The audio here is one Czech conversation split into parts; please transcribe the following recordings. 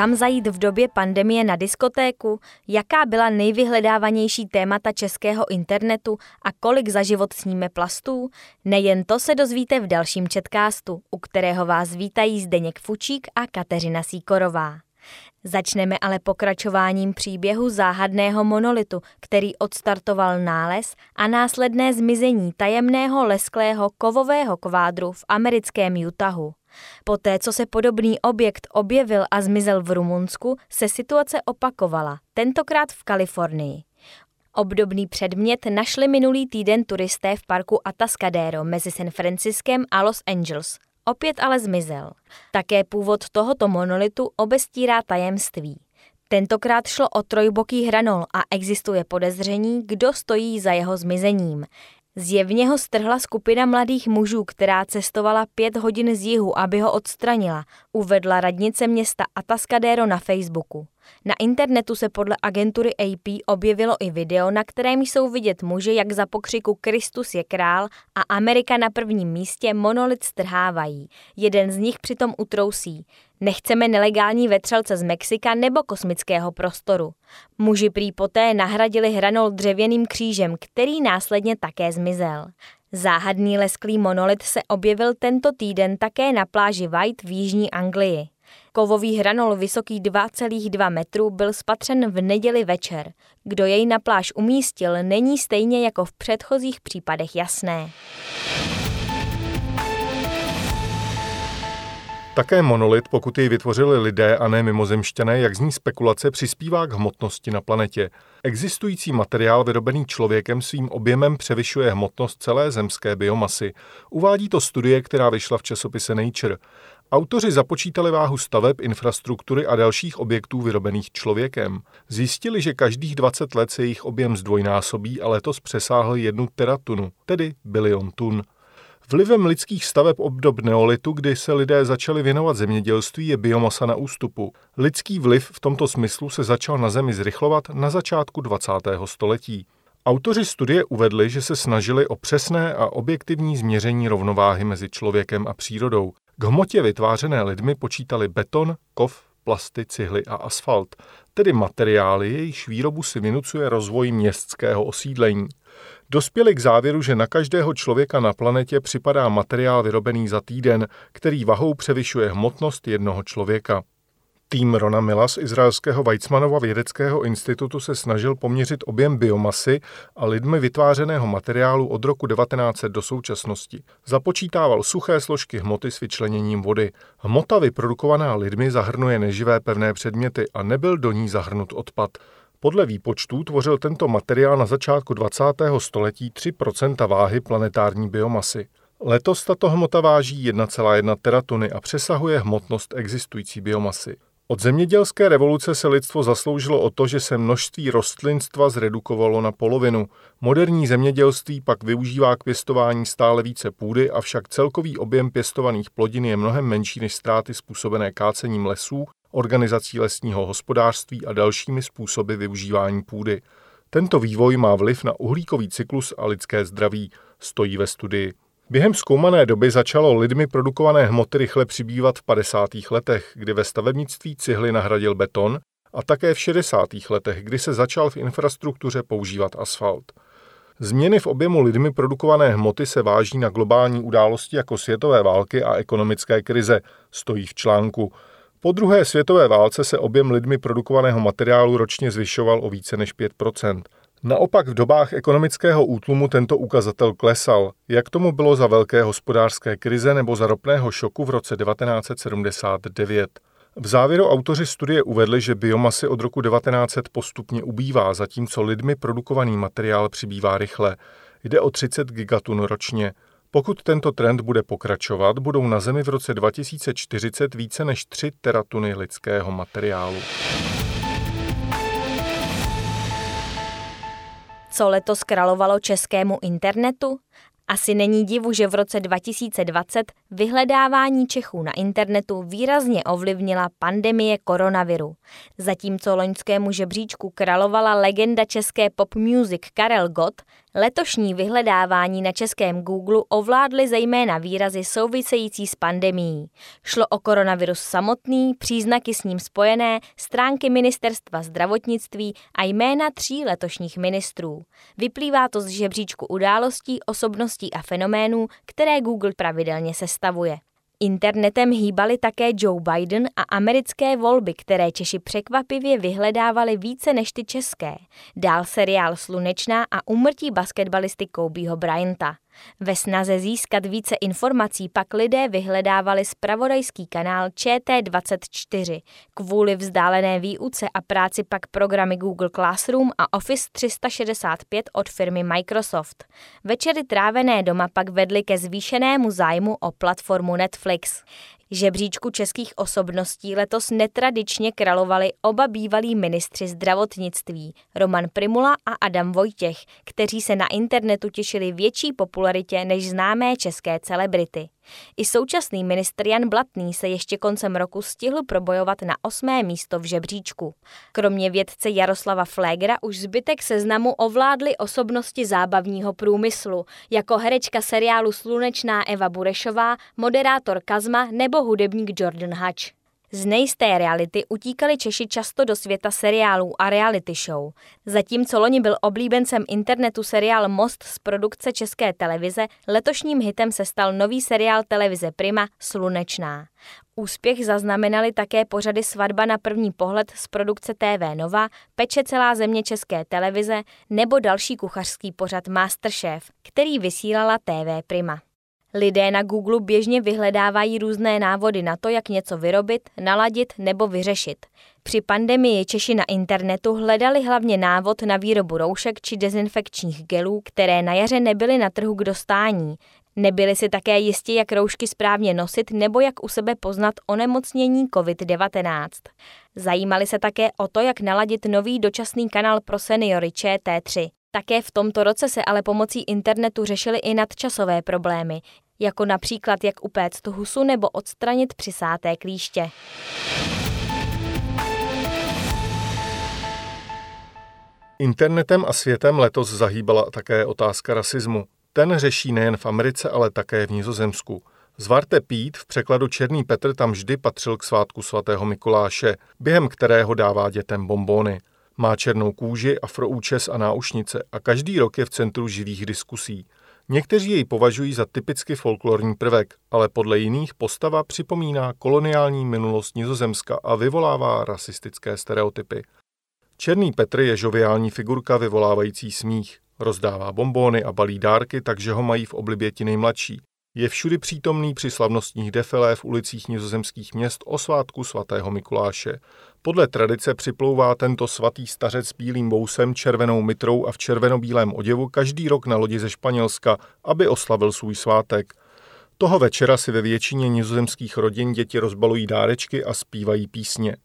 Kam zajít v době pandemie na diskotéku? Jaká byla nejvyhledávanější témata českého internetu a kolik za život sníme plastů? Nejen to se dozvíte v dalším četkástu, u kterého vás vítají Zdeněk Fučík a Kateřina Síkorová. Začneme ale pokračováním příběhu záhadného monolitu, který odstartoval nález a následné zmizení tajemného lesklého kovového kvádru v americkém Utahu. Poté, co se podobný objekt objevil a zmizel v Rumunsku, se situace opakovala, tentokrát v Kalifornii. Obdobný předmět našli minulý týden turisté v parku Atascadero mezi San Franciskem a Los Angeles. Opět ale zmizel. Také původ tohoto monolitu obestírá tajemství. Tentokrát šlo o trojboký hranol a existuje podezření, kdo stojí za jeho zmizením. Zjevně ho strhla skupina mladých mužů, která cestovala pět hodin z jihu, aby ho odstranila, uvedla radnice města Atascadero na Facebooku. Na internetu se podle agentury AP objevilo i video, na kterém jsou vidět muži, jak za pokřiku Kristus je král a Amerika na prvním místě monolit strhávají. Jeden z nich přitom utrousí. Nechceme nelegální vetřelce z Mexika nebo kosmického prostoru. Muži prý poté nahradili hranol dřevěným křížem, který následně také zmizel. Záhadný lesklý monolit se objevil tento týden také na pláži White v jižní Anglii. Kovový hranol vysoký 2,2 metru byl spatřen v neděli večer. Kdo jej na pláž umístil, není stejně jako v předchozích případech jasné. Také monolit, pokud jej vytvořili lidé a ne mimozemšťané, jak zní spekulace, přispívá k hmotnosti na planetě. Existující materiál vyrobený člověkem svým objemem převyšuje hmotnost celé zemské biomasy. Uvádí to studie, která vyšla v časopise Nature. Autoři započítali váhu staveb, infrastruktury a dalších objektů vyrobených člověkem. Zjistili, že každých 20 let se jejich objem zdvojnásobí a letos přesáhl jednu teratunu, tedy bilion tun. Vlivem lidských staveb obdob neolitu, kdy se lidé začali věnovat zemědělství, je biomasa na ústupu. Lidský vliv v tomto smyslu se začal na Zemi zrychlovat na začátku 20. století. Autoři studie uvedli, že se snažili o přesné a objektivní změření rovnováhy mezi člověkem a přírodou. K hmotě vytvářené lidmi počítali beton, kov, plasty, cihly a asfalt, tedy materiály, jejichž výrobu si vynucuje rozvoj městského osídlení. Dospěli k závěru, že na každého člověka na planetě připadá materiál vyrobený za týden, který vahou převyšuje hmotnost jednoho člověka. Tým Rona Mila z izraelského Weizmannova vědeckého institutu se snažil poměřit objem biomasy a lidmi vytvářeného materiálu od roku 1900 do současnosti. Započítával suché složky hmoty s vyčleněním vody. Hmota vyprodukovaná lidmi zahrnuje neživé pevné předměty a nebyl do ní zahrnut odpad. Podle výpočtů tvořil tento materiál na začátku 20. století 3% váhy planetární biomasy. Letos tato hmota váží 1,1 teratuny a přesahuje hmotnost existující biomasy. Od zemědělské revoluce se lidstvo zasloužilo o to, že se množství rostlinstva zredukovalo na polovinu. Moderní zemědělství pak využívá k pěstování stále více půdy, avšak celkový objem pěstovaných plodin je mnohem menší než ztráty způsobené kácením lesů, organizací lesního hospodářství a dalšími způsoby využívání půdy. Tento vývoj má vliv na uhlíkový cyklus a lidské zdraví, stojí ve studii. Během zkoumané doby začalo lidmi produkované hmoty rychle přibývat v 50. letech, kdy ve stavebnictví cihly nahradil beton a také v 60. letech, kdy se začal v infrastruktuře používat asfalt. Změny v objemu lidmi produkované hmoty se váží na globální události jako světové války a ekonomické krize, stojí v článku. Po druhé světové válce se objem lidmi produkovaného materiálu ročně zvyšoval o více než 5 Naopak v dobách ekonomického útlumu tento ukazatel klesal, jak tomu bylo za velké hospodářské krize nebo za ropného šoku v roce 1979. V závěru autoři studie uvedli, že biomasy od roku 1900 postupně ubývá, zatímco lidmi produkovaný materiál přibývá rychle. Jde o 30 gigatun ročně. Pokud tento trend bude pokračovat, budou na Zemi v roce 2040 více než 3 teratuny lidského materiálu. Co letos královalo českému internetu? Asi není divu, že v roce 2020 vyhledávání Čechů na internetu výrazně ovlivnila pandemie koronaviru. Zatímco loňskému žebříčku královala legenda české pop music Karel Gott, Letošní vyhledávání na českém Google ovládly zejména výrazy související s pandemií. Šlo o koronavirus samotný, příznaky s ním spojené, stránky ministerstva zdravotnictví a jména tří letošních ministrů. Vyplývá to z žebříčku událostí, osobností a fenoménů, které Google pravidelně sestavuje. Internetem hýbali také Joe Biden a americké volby, které Češi překvapivě vyhledávali více než ty české. Dál seriál Slunečná a umrtí basketbalisty Kobeho Bryanta. Ve snaze získat více informací pak lidé vyhledávali spravodajský kanál ČT24. Kvůli vzdálené výuce a práci pak programy Google Classroom a Office 365 od firmy Microsoft. Večery trávené doma pak vedly ke zvýšenému zájmu o platformu Netflix. Žebříčku českých osobností letos netradičně královali oba bývalí ministři zdravotnictví, Roman Primula a Adam Vojtěch, kteří se na internetu těšili větší popularitě než známé české celebrity. I současný ministr Jan Blatný se ještě koncem roku stihl probojovat na osmé místo v žebříčku. Kromě vědce Jaroslava Flégra už zbytek seznamu ovládly osobnosti zábavního průmyslu, jako herečka seriálu Slunečná Eva Burešová, moderátor Kazma nebo hudebník Jordan Hutch. Z nejisté reality utíkali Češi často do světa seriálů a reality show. Zatímco loni byl oblíbencem internetu seriál Most z produkce České televize, letošním hitem se stal nový seriál televize Prima Slunečná. Úspěch zaznamenali také pořady Svatba na první pohled z produkce TV Nova, Peče celá země České televize nebo další kuchařský pořad Masterchef, který vysílala TV Prima. Lidé na Google běžně vyhledávají různé návody na to, jak něco vyrobit, naladit nebo vyřešit. Při pandemii Češi na internetu hledali hlavně návod na výrobu roušek či dezinfekčních gelů, které na jaře nebyly na trhu k dostání. Nebyli si také jistí, jak roušky správně nosit nebo jak u sebe poznat onemocnění COVID-19. Zajímali se také o to, jak naladit nový dočasný kanál pro seniory ČT3. Také v tomto roce se ale pomocí internetu řešily i nadčasové problémy, jako například jak upéct husu nebo odstranit přisáté klíště. Internetem a světem letos zahýbala také otázka rasismu. Ten řeší nejen v Americe, ale také v Nizozemsku. Zvarte Pít, v překladu Černý Petr, tam vždy patřil k svátku svatého Mikuláše, během kterého dává dětem bombóny. Má černou kůži, afroúčes a náušnice a každý rok je v centru živých diskusí. Někteří jej považují za typicky folklorní prvek, ale podle jiných postava připomíná koloniální minulost Nizozemska a vyvolává rasistické stereotypy. Černý Petr je žoviální figurka vyvolávající smích. Rozdává bombóny a balí dárky, takže ho mají v oblibě ti nejmladší. Je všudy přítomný při slavnostních defilé v ulicích nizozemských měst o svátku svatého Mikuláše. Podle tradice připlouvá tento svatý stařec s bílým bousem, červenou mitrou a v červenobílém oděvu každý rok na lodi ze Španělska, aby oslavil svůj svátek. Toho večera si ve většině nizozemských rodin děti rozbalují dárečky a zpívají písně.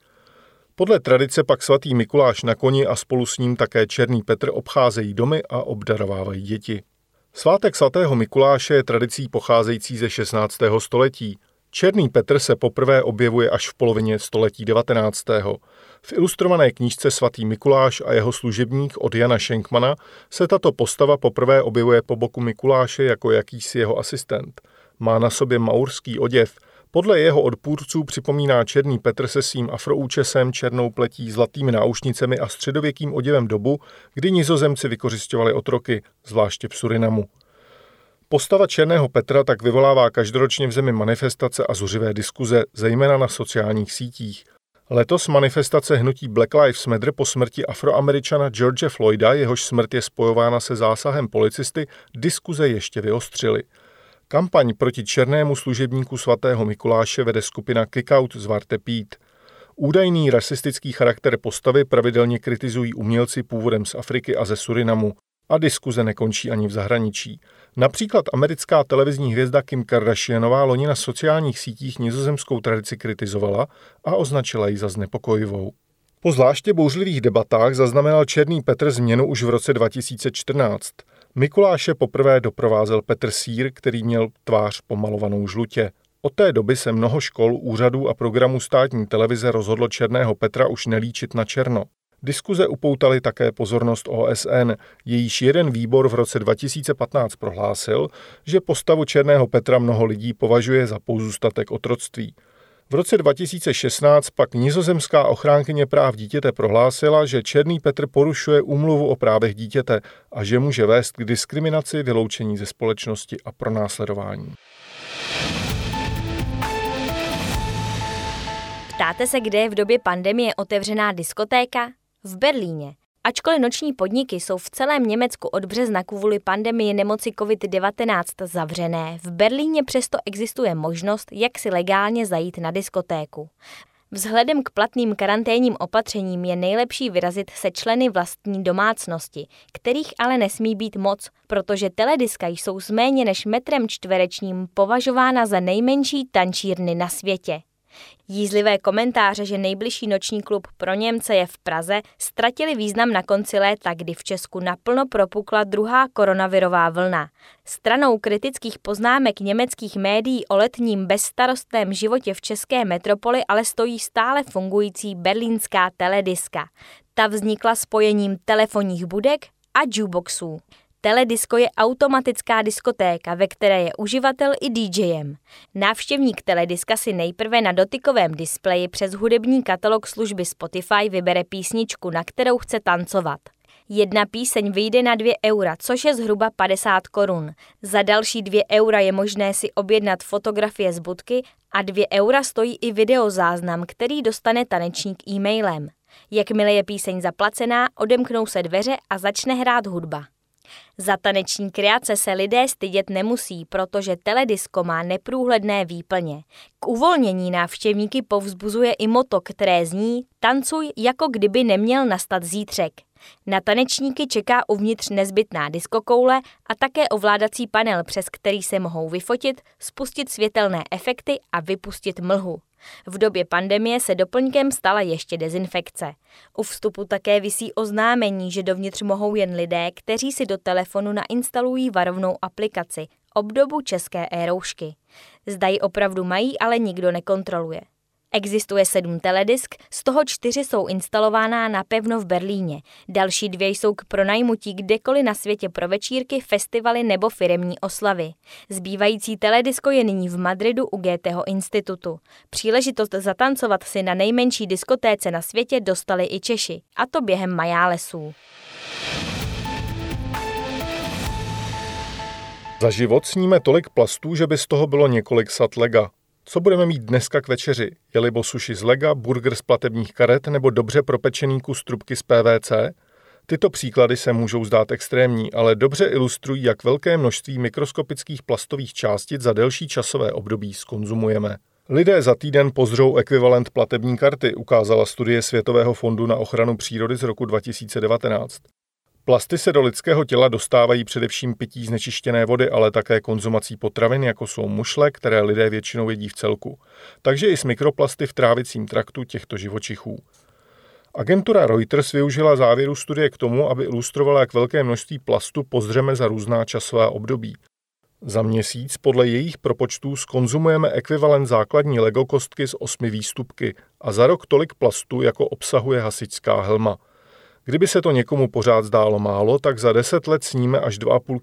Podle tradice pak svatý Mikuláš na koni a spolu s ním také Černý Petr obcházejí domy a obdarovávají děti. Svátek svatého Mikuláše je tradicí pocházející ze 16. století. Černý Petr se poprvé objevuje až v polovině století 19. V ilustrované knížce Svatý Mikuláš a jeho služebník od Jana Schenkmana se tato postava poprvé objevuje po boku Mikuláše jako jakýsi jeho asistent. Má na sobě maurský oděv, podle jeho odpůrců připomíná Černý Petr se svým afroúčesem, černou pletí, zlatými náušnicemi a středověkým oděvem dobu, kdy nizozemci vykořišťovali otroky, zvláště v Surinamu. Postava Černého Petra tak vyvolává každoročně v zemi manifestace a zuřivé diskuze, zejména na sociálních sítích. Letos manifestace hnutí Black Lives Matter po smrti afroameričana George Floyda, jehož smrt je spojována se zásahem policisty, diskuze ještě vyostřily. Kampaň proti černému služebníku svatého Mikuláše vede skupina Kickout z Varte Pít. Údajný rasistický charakter postavy pravidelně kritizují umělci původem z Afriky a ze Surinamu. A diskuze nekončí ani v zahraničí. Například americká televizní hvězda Kim Kardashianová loni na sociálních sítích nizozemskou tradici kritizovala a označila ji za znepokojivou. Po zvláště bouřlivých debatách zaznamenal Černý Petr změnu už v roce 2014. Mikuláše poprvé doprovázel Petr Sír, který měl tvář pomalovanou žlutě. Od té doby se mnoho škol, úřadů a programů státní televize rozhodlo Černého Petra už nelíčit na černo. Diskuze upoutaly také pozornost OSN, jejíž jeden výbor v roce 2015 prohlásil, že postavu Černého Petra mnoho lidí považuje za pozůstatek otroctví. V roce 2016 pak nizozemská ochránkyně práv dítěte prohlásila, že Černý Petr porušuje úmluvu o právech dítěte a že může vést k diskriminaci, vyloučení ze společnosti a pronásledování. Ptáte se, kde je v době pandemie otevřená diskotéka? V Berlíně. Ačkoliv noční podniky jsou v celém Německu od března kvůli pandemii nemoci COVID-19 zavřené, v Berlíně přesto existuje možnost, jak si legálně zajít na diskotéku. Vzhledem k platným karanténním opatřením je nejlepší vyrazit se členy vlastní domácnosti, kterých ale nesmí být moc, protože telediska jsou s méně než metrem čtverečním považována za nejmenší tančírny na světě. Jízlivé komentáře, že nejbližší noční klub pro Němce je v Praze, ztratili význam na konci léta, kdy v Česku naplno propukla druhá koronavirová vlna. Stranou kritických poznámek německých médií o letním bezstarostném životě v české metropoli ale stojí stále fungující berlínská telediska. Ta vznikla spojením telefonních budek a jukeboxů. Teledisko je automatická diskotéka, ve které je uživatel i DJem. Návštěvník telediska si nejprve na dotykovém displeji přes hudební katalog služby Spotify vybere písničku, na kterou chce tancovat. Jedna píseň vyjde na 2 eura, což je zhruba 50 korun. Za další 2 eura je možné si objednat fotografie z budky a 2 eura stojí i videozáznam, který dostane tanečník e-mailem. Jakmile je píseň zaplacená, odemknou se dveře a začne hrát hudba. Za taneční kreace se lidé stydět nemusí, protože teledisko má neprůhledné výplně. K uvolnění návštěvníky povzbuzuje i moto, které zní Tancuj, jako kdyby neměl nastat zítřek. Na tanečníky čeká uvnitř nezbytná diskokoule a také ovládací panel, přes který se mohou vyfotit, spustit světelné efekty a vypustit mlhu. V době pandemie se doplňkem stala ještě dezinfekce. U vstupu také visí oznámení, že dovnitř mohou jen lidé, kteří si do telefonu nainstalují varovnou aplikaci, obdobu české e-roušky. Zda ji opravdu mají, ale nikdo nekontroluje. Existuje sedm teledisk, z toho čtyři jsou instalována napevno v Berlíně. Další dvě jsou k pronajmutí kdekoliv na světě pro večírky, festivaly nebo firemní oslavy. Zbývající teledisko je nyní v Madridu u GTho institutu. Příležitost zatancovat si na nejmenší diskotéce na světě dostali i Češi, a to během majálesů. Za život sníme tolik plastů, že by z toho bylo několik sat lega. Co budeme mít dneska k večeři? Je-li suši z lega, burger z platebních karet nebo dobře propečený kus trubky z PVC? Tyto příklady se můžou zdát extrémní, ale dobře ilustrují, jak velké množství mikroskopických plastových částic za delší časové období skonzumujeme. Lidé za týden pozřou ekvivalent platební karty, ukázala studie Světového fondu na ochranu přírody z roku 2019. Plasty se do lidského těla dostávají především pití znečištěné vody, ale také konzumací potravin, jako jsou mušle, které lidé většinou jedí v celku. Takže i s mikroplasty v trávicím traktu těchto živočichů. Agentura Reuters využila závěru studie k tomu, aby ilustrovala, jak velké množství plastu pozřeme za různá časová období. Za měsíc podle jejich propočtů skonzumujeme ekvivalent základní Lego kostky z osmi výstupky a za rok tolik plastu, jako obsahuje hasičská helma – Kdyby se to někomu pořád zdálo málo, tak za 10 let sníme až 2,5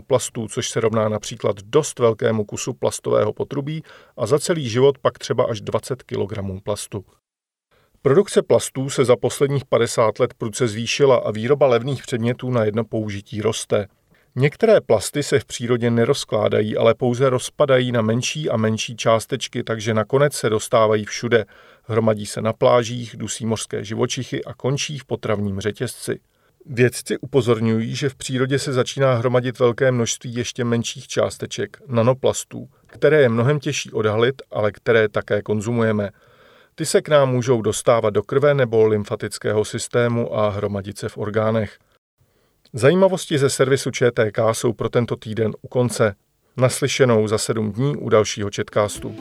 kg plastů, což se rovná například dost velkému kusu plastového potrubí a za celý život pak třeba až 20 kg plastu. Produkce plastů se za posledních 50 let prudce zvýšila a výroba levných předmětů na jedno použití roste. Některé plasty se v přírodě nerozkládají, ale pouze rozpadají na menší a menší částečky, takže nakonec se dostávají všude. Hromadí se na plážích, dusí mořské živočichy a končí v potravním řetězci. Vědci upozorňují, že v přírodě se začíná hromadit velké množství ještě menších částeček, nanoplastů, které je mnohem těžší odhalit, ale které také konzumujeme. Ty se k nám můžou dostávat do krve nebo lymfatického systému a hromadit se v orgánech. Zajímavosti ze servisu ČTK jsou pro tento týden u konce. Naslyšenou za sedm dní u dalšího četkástu.